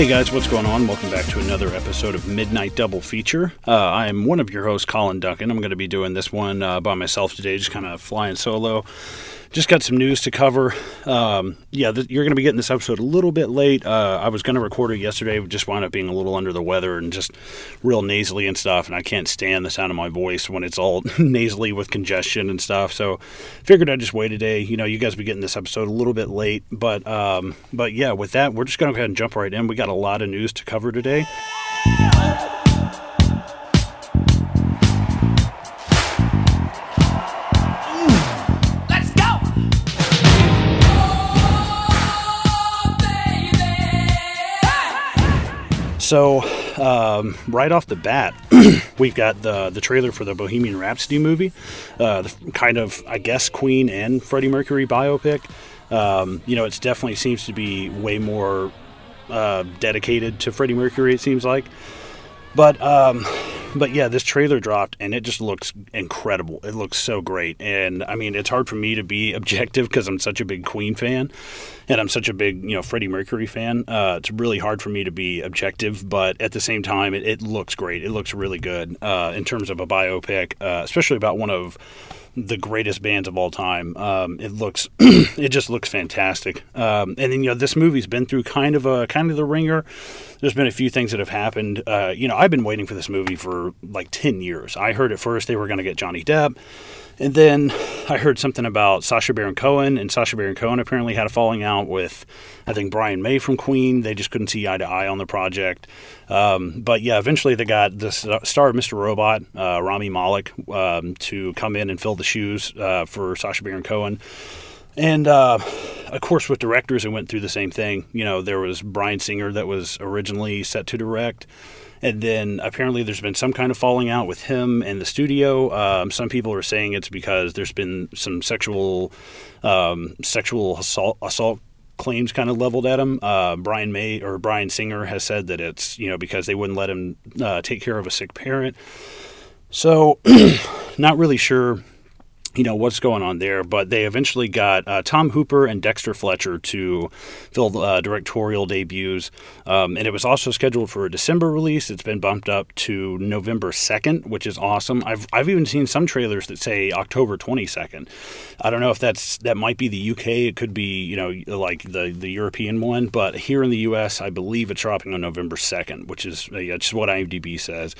Hey guys, what's going on? Welcome back to another episode of Midnight Double Feature. Uh, I am one of your hosts, Collin Duncan. I'm going to be doing this one uh, by myself today, just kind of flying solo just got some news to cover. Um, yeah, th- you're going to be getting this episode a little bit late. Uh, I was going to record it yesterday, just wound up being a little under the weather and just real nasally and stuff. And I can't stand the sound of my voice when it's all nasally with congestion and stuff. So figured I'd just wait a day. You know, you guys be getting this episode a little bit late, but um, but yeah, with that, we're just going to go ahead and jump right in. We got a lot of news to cover today. So, um, right off the bat, we've got the the trailer for the Bohemian Rhapsody movie, uh, the kind of I guess Queen and Freddie Mercury biopic. Um, you know, it definitely seems to be way more uh, dedicated to Freddie Mercury. It seems like, but um, but yeah, this trailer dropped and it just looks incredible. It looks so great, and I mean, it's hard for me to be objective because I'm such a big Queen fan, and I'm such a big you know Freddie Mercury fan. Uh, it's really hard for me to be objective, but at the same time, it, it looks great. It looks really good uh, in terms of a biopic, uh, especially about one of the greatest bands of all time. Um, it looks, it just looks fantastic. Um, and then you know this movie's been through kind of a kind of the ringer. There's been a few things that have happened. Uh, you know, I've been waiting for this movie for like ten years. I heard at first they were going to get Johnny Depp. And then I heard something about Sacha Baron Cohen, and Sacha Baron Cohen apparently had a falling out with, I think, Brian May from Queen. They just couldn't see eye to eye on the project. Um, but yeah, eventually they got the star of Mr. Robot, uh, Rami Malek, um, to come in and fill the shoes uh, for Sacha Baron Cohen. And uh, of course, with directors, it went through the same thing. You know, there was Bryan Singer that was originally set to direct. And then apparently there's been some kind of falling out with him and the studio. Um, some people are saying it's because there's been some sexual um, sexual assault assault claims kind of leveled at him. Uh, Brian May or Bryan Singer has said that it's you know because they wouldn't let him uh, take care of a sick parent. So, not really sure you know what's going on there, but they eventually got uh, Tom Hooper and Dexter Fletcher to fill uh, directorial debuts, um, and it was also scheduled for a December release. It's been bumped up to November second, which is awesome. I've I've even seen some trailers that say October twenty second. I don't know if that's that might be the UK. It could be you know like the the European one, but here in the US, I believe it's dropping on November second, which is uh, yeah, just what IMDb says.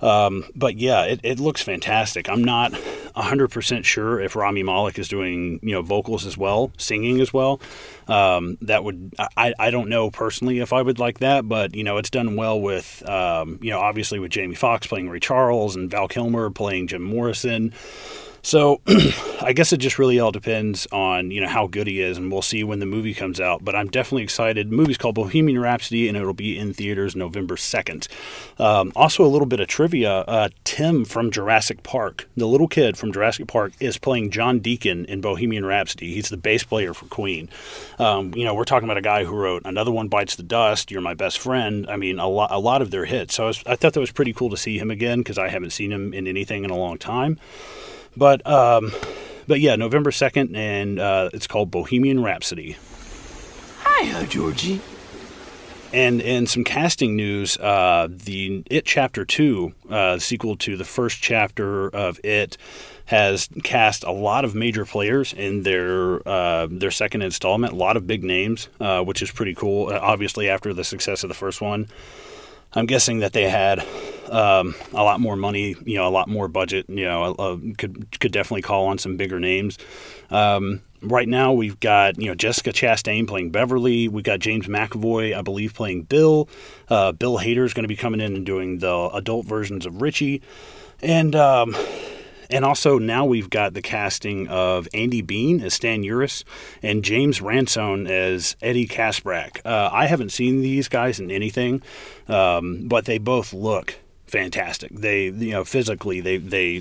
Um, but yeah, it, it looks fantastic. I'm not 100% sure if Rami Malek is doing, you know, vocals as well, singing as well. Um, that would, I, I don't know personally if I would like that, but, you know, it's done well with, um, you know, obviously with Jamie Foxx playing Ray Charles and Val Kilmer playing Jim Morrison. So I guess it just really all depends on you know how good he is, and we'll see when the movie comes out. But I'm definitely excited. The movie's called Bohemian Rhapsody, and it'll be in theaters November 2nd. Um, also, a little bit of trivia: uh, Tim from Jurassic Park, the little kid from Jurassic Park, is playing John Deacon in Bohemian Rhapsody. He's the bass player for Queen. Um, you know, we're talking about a guy who wrote "Another One Bites the Dust," "You're My Best Friend." I mean, a lot, a lot of their hits. So I, was, I thought that was pretty cool to see him again because I haven't seen him in anything in a long time. But um, but yeah, November second, and uh, it's called Bohemian Rhapsody. Hiya, Georgie. And in some casting news, uh, the It Chapter Two, uh, sequel to the first chapter of It, has cast a lot of major players in their uh, their second installment. A lot of big names, uh, which is pretty cool. Uh, obviously, after the success of the first one, I'm guessing that they had um, a lot more money, you know, a lot more budget. You know, uh, could could definitely call on some bigger names. Um, right now, we've got you know Jessica Chastain playing Beverly. We've got James McAvoy, I believe, playing Bill. Uh, Bill Hader is going to be coming in and doing the adult versions of Richie, and. Um, and also now we've got the casting of Andy Bean as Stan Uris and James Ransone as Eddie Kaspbrak. Uh, I haven't seen these guys in anything, um, but they both look fantastic. They, you know, physically, they, they,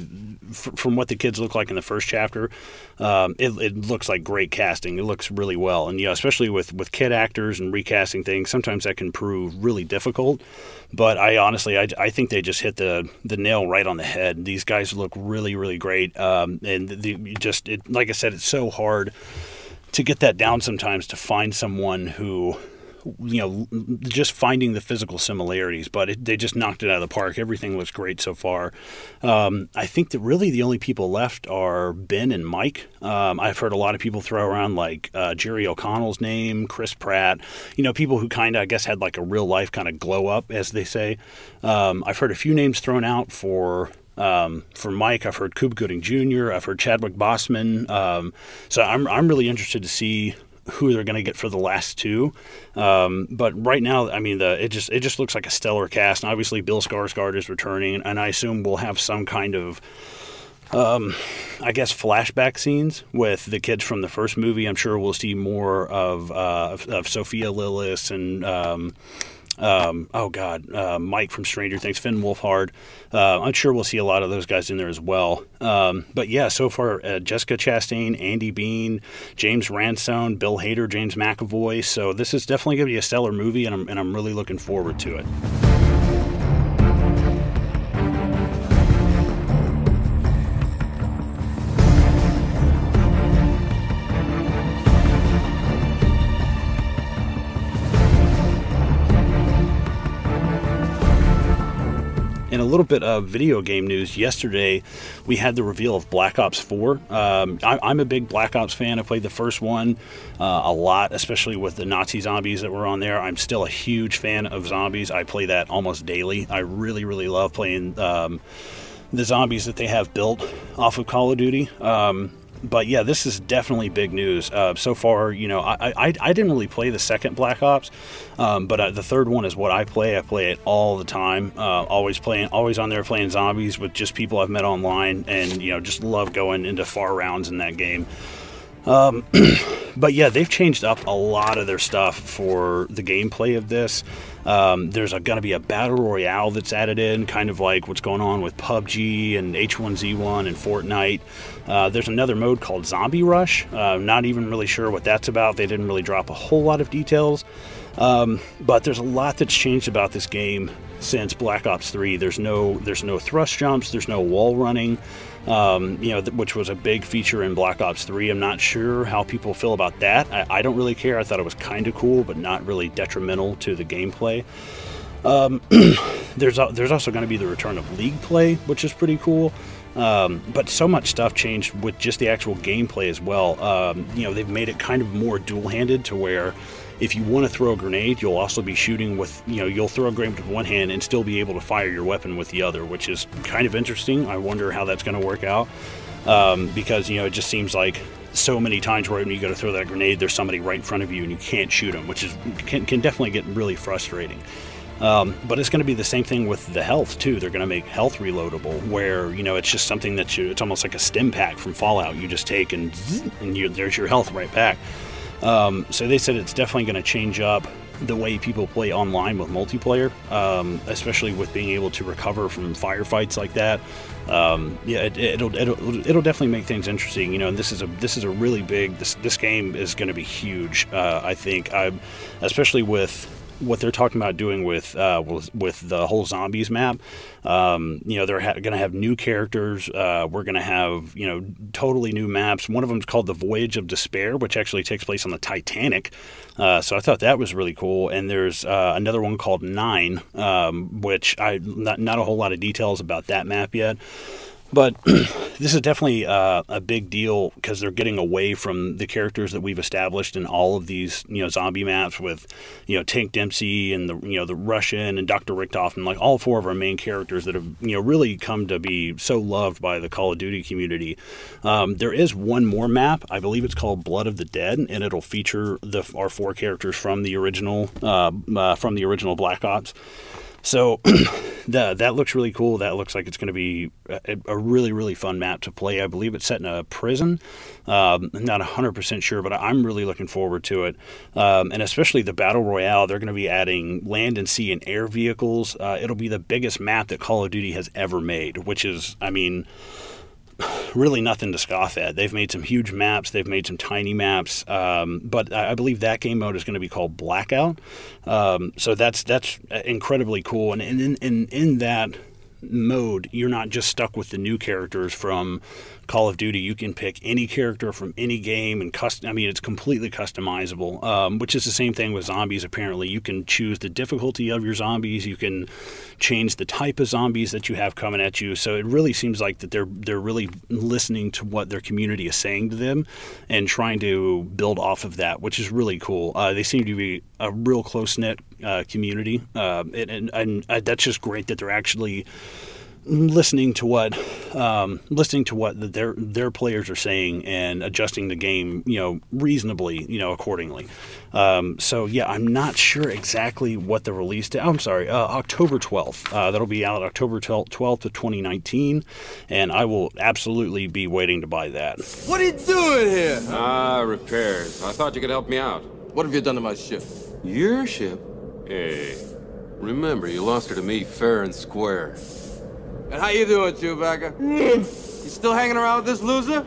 from what the kids look like in the first chapter, um, it, it looks like great casting. It looks really well, and you know, especially with with kid actors and recasting things, sometimes that can prove really difficult. But I honestly, I, I think they just hit the the nail right on the head. These guys look really, really great, um, and the, just it, like I said, it's so hard to get that down sometimes to find someone who you know, just finding the physical similarities, but it, they just knocked it out of the park. Everything looks great so far. Um, I think that really the only people left are Ben and Mike. Um, I've heard a lot of people throw around like uh, Jerry O'Connell's name, Chris Pratt, you know, people who kind of, I guess, had like a real life kind of glow up, as they say. Um, I've heard a few names thrown out for um, for Mike, I've heard Cuba Gooding Jr., I've heard Chadwick Boseman. Um, so I'm, I'm really interested to see who they're going to get for the last two. Um, but right now, I mean, the it just it just looks like a stellar cast. And obviously, Bill Skarsgård is returning, and I assume we'll have some kind of. Um, I guess flashback scenes with the kids from the first movie. I'm sure we'll see more of uh, of, of Sophia Lillis and um, um, oh God, uh, Mike from Stranger Things, Finn Wolfhard. Uh, I'm sure we'll see a lot of those guys in there as well. Um, but yeah, so far, uh, Jessica Chastain, Andy Bean, James Ransone, Bill Hader, James McAvoy. So this is definitely going to be a stellar movie, and I'm, and I'm really looking forward to it. Little bit of video game news, yesterday we had the reveal of Black Ops 4. Um, I, am a big Black Ops fan. I played the first one uh, a lot, especially with the Nazi zombies that were on there. I'm still a huge fan of zombies. I play that almost daily. I really, really love playing um, the zombies that they have built off of Call of Duty. Um, but yeah, this is definitely big news. Uh, so far, you know, I, I, I didn't really play the second Black Ops, um, but uh, the third one is what I play. I play it all the time. Uh, always playing, always on there playing zombies with just people I've met online, and you know, just love going into far rounds in that game. Um, but yeah, they've changed up a lot of their stuff for the gameplay of this. Um, there's going to be a battle royale that's added in, kind of like what's going on with PUBG and H1Z1 and Fortnite. Uh, there's another mode called Zombie Rush. Uh, not even really sure what that's about. They didn't really drop a whole lot of details. Um, but there's a lot that's changed about this game since Black Ops 3. There's no there's no thrust jumps. There's no wall running. Um, you know, th- which was a big feature in Black Ops 3. I'm not sure how people feel about that. I, I don't really care. I thought it was kind of cool, but not really detrimental to the gameplay. Um, there's there's also going to be the return of league play, which is pretty cool. Um, but so much stuff changed with just the actual gameplay as well. Um, you know, they've made it kind of more dual-handed to where if you want to throw a grenade, you'll also be shooting with, you know, you'll throw a grenade with one hand and still be able to fire your weapon with the other, which is kind of interesting. I wonder how that's going to work out um, because, you know, it just seems like so many times where you go to throw that grenade, there's somebody right in front of you and you can't shoot them, which is can, can definitely get really frustrating. Um, but it's going to be the same thing with the health too. They're going to make health reloadable, where you know it's just something that you, it's almost like a stim pack from Fallout. You just take and and you, there's your health right back. Um, so they said it's definitely going to change up the way people play online with multiplayer, um, especially with being able to recover from firefights like that. Um, yeah, it, will it'll it'll definitely make things interesting, you know. And this is a this is a really big this this game is going to be huge. Uh, I think, I, especially with what they're talking about doing with uh, with, the whole zombies map. Um, you know, they're ha- going to have new characters. Uh, we're going to have you know totally new maps. One of them is called the Voyage of Despair, which actually takes place on the Titanic. Uh, so I thought that was really cool. And there's uh, another one called Nine, um, which I not not a whole lot of details about that map yet. But this is definitely uh, a big deal because they're getting away from the characters that we've established in all of these, you know, zombie maps with, you know, Tank Dempsey and the, you know, the Russian and Dr. Richtof and like all four of our main characters that have, you know, really come to be so loved by the Call of Duty community. Um, there is one more map, I believe it's called Blood of the Dead, and it'll feature the our four characters from the original uh, uh, from the original Black Ops. So that that looks really cool. That looks like it's going to be a, a, really really fun map to play. I believe it's set in a prison. Um, I'm not 100% sure, but I'm really looking forward to it. Um, and especially the battle royale, they're going to be adding land and sea and air vehicles. Uh, it'll be the biggest map that Call of Duty has ever made, which is, I mean really nothing to scoff at. They've made some huge maps, they've made some tiny maps, um, but I believe that game mode is going to be called Blackout. Um, so that's that's incredibly cool, and in in in that mode, you're not just stuck with the new characters from Call of Duty. You can pick any character from any game and custom. I mean, it's completely customizable, um, which is the same thing with zombies. Apparently, you can choose the difficulty of your zombies. You can change the type of zombies that you have coming at you. So it really seems like that they're they're really listening to what their community is saying to them and trying to build off of that, which is really cool. Uh, they seem to be a real close knit uh, community, uh, and, and, and uh, that's just great that they're actually listening to what um, listening to what their their players are saying and adjusting the game, you know, reasonably, you know, accordingly. Um, so yeah, I'm not sure exactly what the release date. Oh, I'm sorry, uh, October 12th. Uh, that'll be out October 12th of 2019, and I will absolutely be waiting to buy that. What are you doing here? Ah, repairs. I thought you could help me out. What have you done to my ship? Your ship? Hey, remember, you lost her to me fair and square. And how you doing, Chewbacca? you still hanging around with this loser?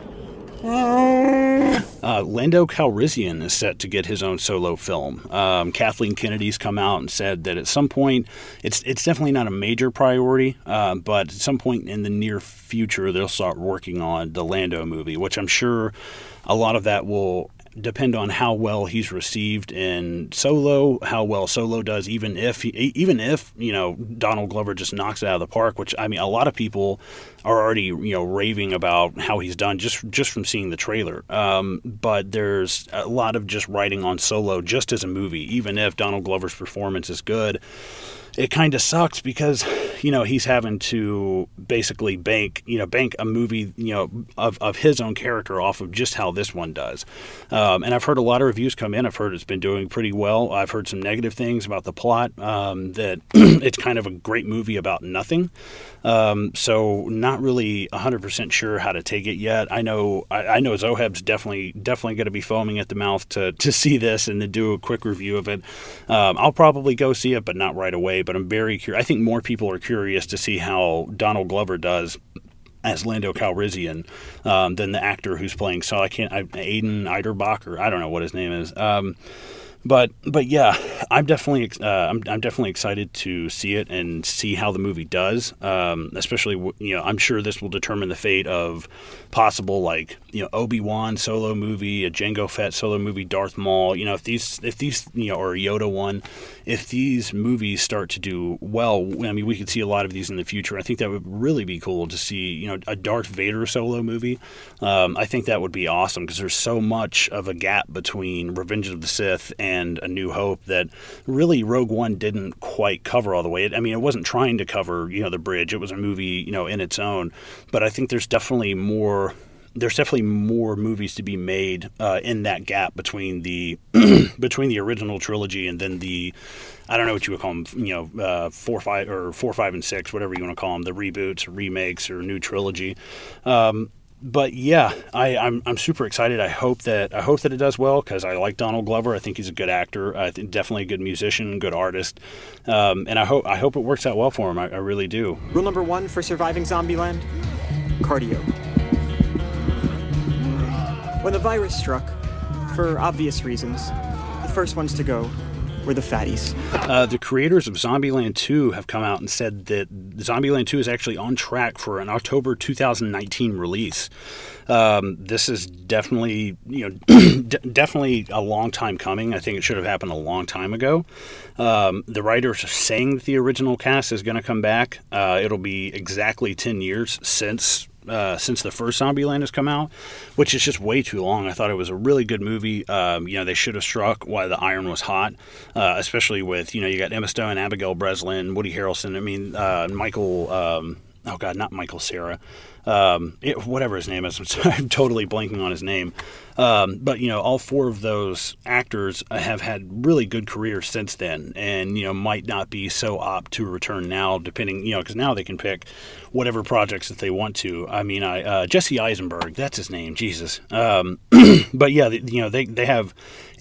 Uh, Lando Calrissian is set to get his own solo film. Um, Kathleen Kennedy's come out and said that at some point, it's it's definitely not a major priority, uh, but at some point in the near future, they'll start working on the Lando movie, which I'm sure a lot of that will depend on how well he's received in Solo, how well Solo does, even if even if you know Donald Glover just knocks it out of the park. Which I mean, a lot of people are already you know raving about how he's done just just from seeing the trailer. Um, but there's a lot of just writing on Solo just as a movie, even if Donald Glover's performance is good it kind of sucks because you know he's having to basically bank you know bank a movie you know of, of his own character off of just how this one does. Um, and i've heard a lot of reviews come in. I've heard it's been doing pretty well. I've heard some negative things about the plot um, that it's kind of a great movie about nothing. Um, so not really 100% sure how to take it yet. I know i, I know zoheb's definitely definitely going to be foaming at the mouth to, to see this and to do a quick review of it. Um, i'll probably go see it but not right away but I'm very curious. I think more people are curious to see how Donald Glover does as Lando Calrissian um, than the actor who's playing. So I can't, I, Aiden Eiderbach, or I don't know what his name is. Um, but but yeah, I'm definitely uh, I'm, I'm definitely excited to see it and see how the movie does. Um, especially you know I'm sure this will determine the fate of possible like you know Obi Wan solo movie, a Jango Fett solo movie, Darth Maul. You know if these if these you know or Yoda one, if these movies start to do well, I mean we could see a lot of these in the future. I think that would really be cool to see you know a Darth Vader solo movie. Um, I think that would be awesome because there's so much of a gap between Revenge of the Sith and and A New Hope that really Rogue One didn't quite cover all the way. I mean, it wasn't trying to cover you know the bridge. It was a movie you know in its own, but I think there's definitely more there's definitely more movies to be made uh, in that gap between the between the original trilogy and then the I don't know what you would call them, you know, uh, four, five, or four, five, and six, whatever you want to call them, the reboots, remakes, or new trilogy. Um, but yeah, I, am I'm, I'm super excited. I hope that I hope that it does well because I like Donald Glover. I think he's a good actor. I think definitely a good musician, good artist, um, and I hope I hope it works out well for him. I, I really do. Rule number one for surviving Zombieland: cardio. When the virus struck, for obvious reasons, the first ones to go were the fatties. Uh, the creators of Zombieland 2 have come out and said that Zombieland 2 is actually on track for an October 2019 release. Um, this is definitely, you know, d- definitely a long time coming. I think it should have happened a long time ago. Um, the writers are saying that the original cast is going to come back. Uh, it'll be exactly 10 years since uh, since the first Zombieland has come out, which is just way too long. I thought it was a really good movie. Um, you know, they should have struck while the iron was hot, uh, especially with you know you got Emma Stone, Abigail Breslin, Woody Harrelson. I mean, uh, Michael. Um, oh God, not Michael Cera um, it, whatever his name is. I'm totally blanking on his name. Um, but you know, all four of those actors have had really good careers since then, and you know, might not be so opt to return now, depending you know, because now they can pick whatever projects that they want to. I mean, I uh, Jesse Eisenberg, that's his name, Jesus. Um, but yeah, you know, they they have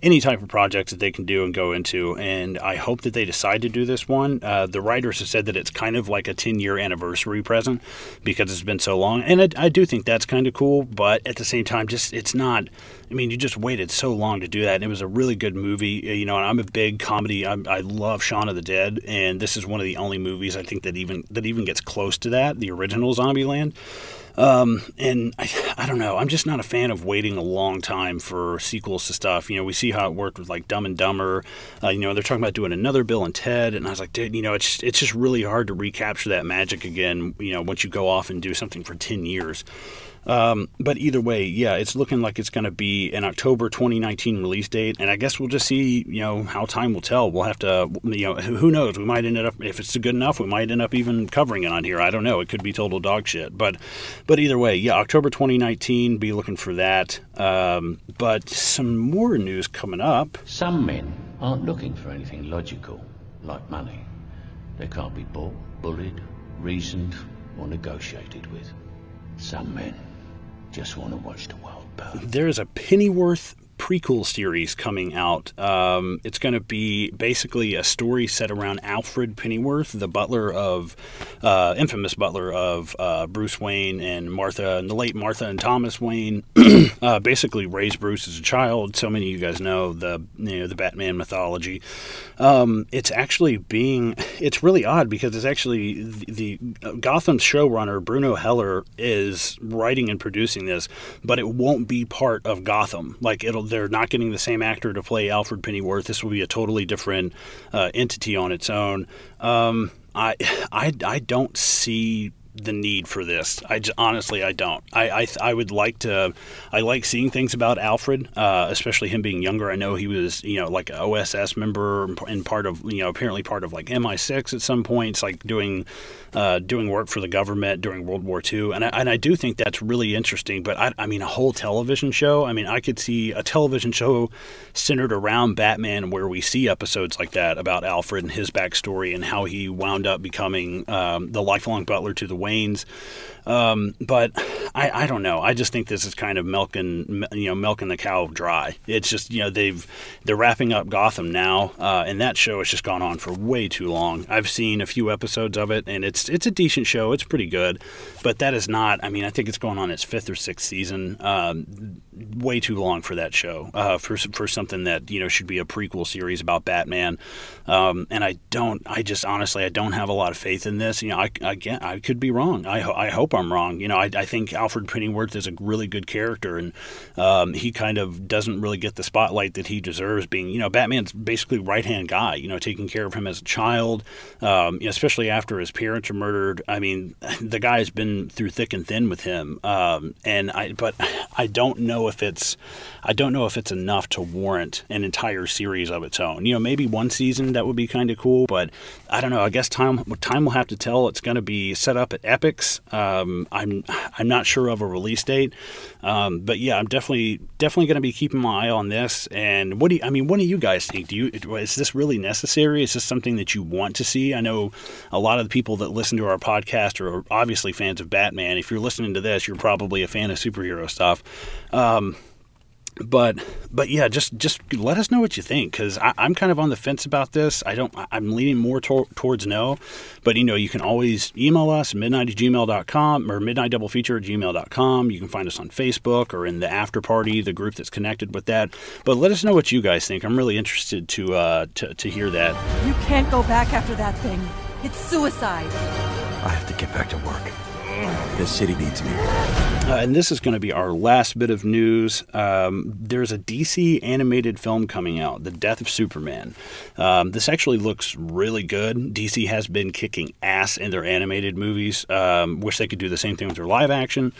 any type of projects that they can do and go into. And I hope that they decide to do this one. Uh, the writers have said that it's kind of like a 10 year anniversary present because it's been so long and I, I do think that's kind of cool. But at the same time, just it's not. I mean, you just waited so long to do that. And it was a really good movie. You know, and I'm a big comedy. I'm, I love Shaun of the Dead, and this is one of the only movies I think that even that even gets close to that. The original Zombieland. Um, and I, I don't know. I'm just not a fan of waiting a long time for sequels to stuff. You know, we see how it worked with like Dumb and Dumber. Uh, you know, they're talking about doing another Bill and Ted, and I was like, dude, you know, it's it's just really hard to recapture that magic again. You know, once you go off and do something for ten years. Um, but either way, yeah, it's looking like it's going to be an October 2019 release date, and I guess we'll just see, you know, how time will tell. We'll have to, you know, who knows? We might end up if it's good enough, we might end up even covering it on here. I don't know. It could be total dog shit, but but either way, yeah, October 2019. Be looking for that. Um, but some more news coming up. Some men aren't looking for anything logical, like money. They can't be bought, bullied, reasoned, or negotiated with. Some men just want to watch the world burn. There is a Pennyworth prequel series coming out. Um, it's going to be basically a story set around Alfred Pennyworth, the butler of, uh, infamous butler of uh, Bruce Wayne and Martha, and the late Martha and Thomas Wayne. uh, basically raised Bruce as a child. So many of you guys know the you know the Batman mythology. Um, it's actually being it's really odd because it's actually the, the Gotham showrunner Bruno Heller is writing and producing this, but it won't be part of Gotham. Like it'll they're not getting the same actor to play Alfred Pennyworth. This will be a totally different uh, entity on its own. Um, I, I I don't see the need for this. I just, honestly I don't. I, I I would like to. I like seeing things about Alfred, uh, especially him being younger. I know he was you know like an OSS member and part of you know apparently part of like MI6 at some points, like doing uh, doing work for the government during World War II, and I, and I do think that's really interesting. But I, I mean, a whole television show. I mean, I could see a television show centered around Batman, where we see episodes like that about Alfred and his backstory and how he wound up becoming um, the lifelong butler to the Waynes. Um, but I, I don't know. I just think this is kind of milking, you know, milking the cow dry. It's just, you know, they've they're wrapping up Gotham now, uh, and that show has just gone on for way too long. I've seen a few episodes of it, and it's it's a decent show. It's pretty good, but that is not. I mean, I think it's going on its fifth or sixth season. Um, way too long for that show. Uh, for for something that you know should be a prequel series about Batman. Um, and I don't. I just honestly, I don't have a lot of faith in this. You know, I again, I could be wrong. I I hope I'm wrong. You know, I, I think Alfred Pennyworth is a really good character, and um, he kind of doesn't really get the spotlight that he deserves. Being, you know, Batman's basically right hand guy. You know, taking care of him as a child, um, especially after his parents are murdered. I mean, the guy's been through thick and thin with him, um, and I. But I don't know if it's. I don't know if it's enough to warrant an entire series of its own. You know, maybe one season that would be kind of cool, but I don't know. I guess time time will have to tell. It's going to be set up at Epix. Um, I'm I'm not sure of a release date, um, but yeah, I'm definitely definitely going to be keeping my eye on this. And what do you, I mean? What do you guys think? Do you is this really necessary? Is this something that you want to see? I know a lot of the people that listen to our podcast are obviously fans of Batman. If you're listening to this, you're probably a fan of superhero stuff. Um, but but yeah, just just let us know what you think because I'm kind of on the fence about this. I don't. I'm leaning more to- towards no, but you know you can always email us midnight at gmail.com or midnight double feature at gmail.com. You can find us on Facebook or in the after party, the group that's connected with that. But let us know what you guys think. I'm really interested to uh, to, to hear that. You can't go back after that thing. It's suicide. I have to get back to work. This city needs me. Uh, and this is going to be our last bit of news. Um, there's a DC animated film coming out, The Death of Superman. Um, this actually looks really good. DC has been kicking ass in their animated movies. Um, wish they could do the same thing with their live action.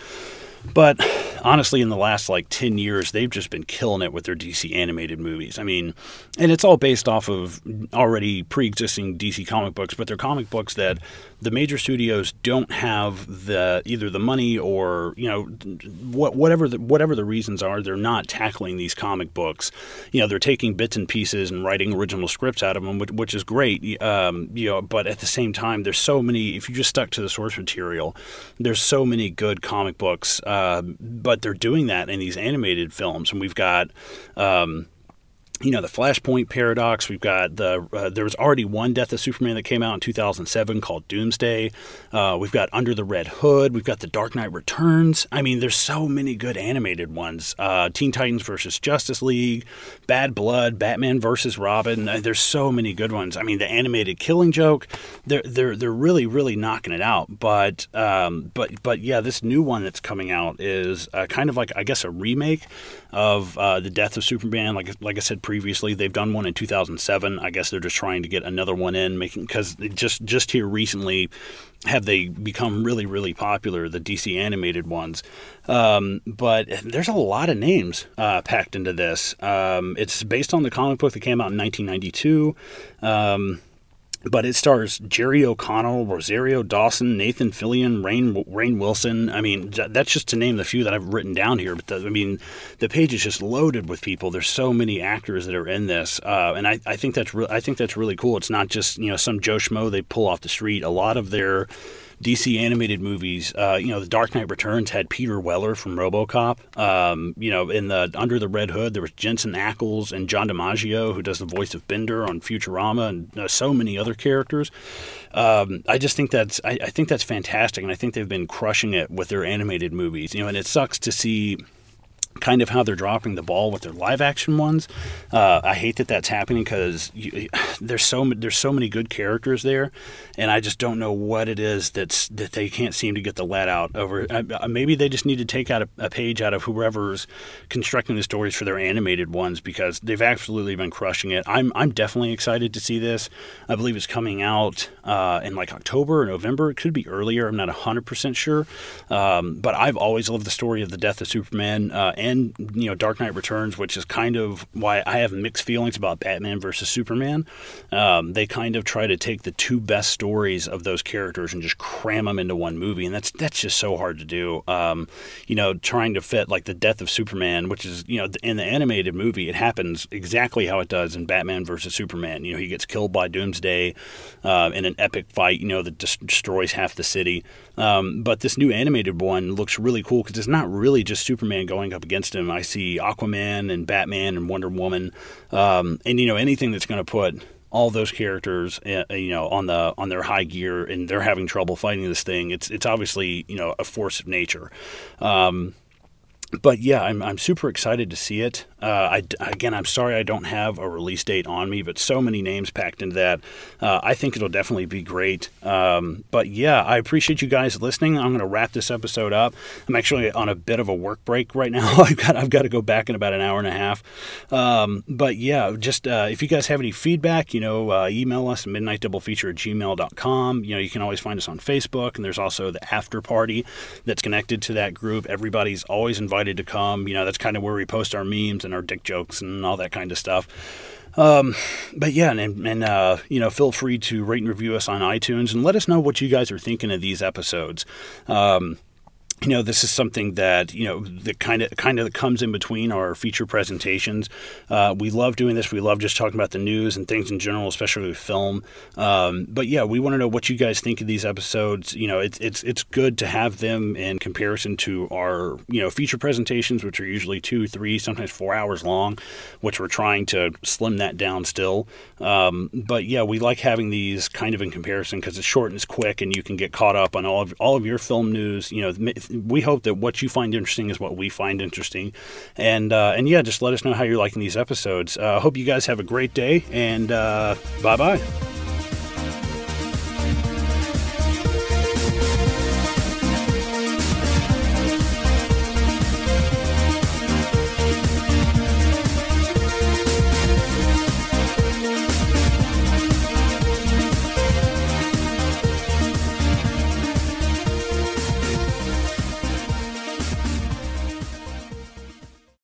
But honestly, in the last like 10 years, they've just been killing it with their DC animated movies. I mean, and it's all based off of already pre existing DC comic books, but they're comic books that the major studios don't have the either the money or you know what, whatever the, whatever the reasons are they're not tackling these comic books you know they're taking bits and pieces and writing original scripts out of them which, which is great um, you know but at the same time there's so many if you just stuck to the source material there's so many good comic books uh, but they're doing that in these animated films. And we've got um, you know the Flashpoint paradox. We've got the uh, there was already one Death of Superman that came out in 2007 called Doomsday. Uh, we've got Under the Red Hood. We've got The Dark Knight Returns. I mean, there's so many good animated ones. Uh, Teen Titans versus Justice League, Bad Blood, Batman versus Robin. Uh, there's so many good ones. I mean, the animated Killing Joke. They're they're they're really really knocking it out. But um, but but yeah, this new one that's coming out is uh, kind of like I guess a remake of uh, the Death of Superman. Like like I said previously. They've done one in 2007. I guess they're just trying to get another one in, making because just just here recently have they become really really popular the DC animated ones. Um, but there's a lot of names uh, packed into this. Um, it's based on the comic book that came out in 1992. Um, but it stars Jerry O'Connell, Rosario Dawson, Nathan Fillion, Rainn Rainn Wilson. I mean, that's just to name the few that I've written down here. But the, I mean, the page is just loaded with people. There's so many actors that are in this, uh, and I, I think that's re- I think that's really cool. It's not just you know some Joe schmo they pull off the street. A lot of their DC animated movies. Uh, you know, The Dark Knight Returns had Peter Weller from RoboCop. Um, you know, in the Under the Red Hood, there was Jensen Ackles and John DiMaggio, who does the voice of Bender on Futurama, and uh, so many other characters. Um, I just think that's I, I think that's fantastic, and I think they've been crushing it with their animated movies. You know, and it sucks to see kind of how they're dropping the ball with their live action ones. Uh, I hate that that's happening because there's so there's so many good characters there, and I just don't know what it is that's that they can't seem to get the let out over. Uh, maybe they just need to take out a, a, page out of whoever's constructing the stories for their animated ones because they've absolutely been crushing it. I'm I'm definitely excited to see this. I believe it's coming out uh, in like October or November. It could be earlier. I'm not hundred percent sure, um, but I've always loved the story of the death of Superman uh, and you know Dark Knight Returns, which is kind of why I have mixed feelings about Batman versus Superman. Um, they kind of try to take the two best stories of those characters and just cram them into one movie, and that's that's just so hard to do. Um, you know, trying to fit like the death of Superman, which is you know in the animated movie, it happens exactly how it does in Batman versus Superman. You know, he gets killed by Doomsday uh, in an epic fight. You know, that destroys half the city. Um, but this new animated one looks really cool because it's not really just Superman going up against him. I see Aquaman and Batman and Wonder Woman, um, and you know anything that's going to put all those characters, uh, you know, on the on their high gear, and they're having trouble fighting this thing. It's it's obviously you know a force of nature. Um, but yeah, I'm, I'm super excited to see it. Uh, I, again, I'm sorry I don't have a release date on me, but so many names packed into that. Uh, I think it'll definitely be great. Um, but yeah, I appreciate you guys listening. I'm going to wrap this episode up. I'm actually on a bit of a work break right now. I've got I've got to go back in about an hour and a half. Um, but yeah, just uh, if you guys have any feedback, you know, uh, email us at midnightdoublefeature at gmail.com. You know, you can always find us on Facebook, and there's also the after party that's connected to that group. Everybody's always invited to come. You know, that's kind of where we post our memes and our dick jokes and all that kind of stuff. Um, but yeah, and, and uh, you know, feel free to rate and review us on iTunes and let us know what you guys are thinking of these episodes. Um, you know this is something that you know that kind of kind of comes in between our feature presentations. Uh, we love doing this. We love just talking about the news and things in general especially with film. Um, but yeah we want to know what you guys think of these episodes. You know it's it's it's good to have them in comparison to our you know feature presentations which are usually two three sometimes four hours long which we're trying to slim that down still. Um, but yeah we like having these kind of in comparison because it's short and it's quick and you can get caught up on all of all of your film news you know we hope that what you find interesting is what we find interesting. And uh, and yeah, just let us know how you're liking these episodes. I uh, hope you guys have a great day, and uh, bye bye.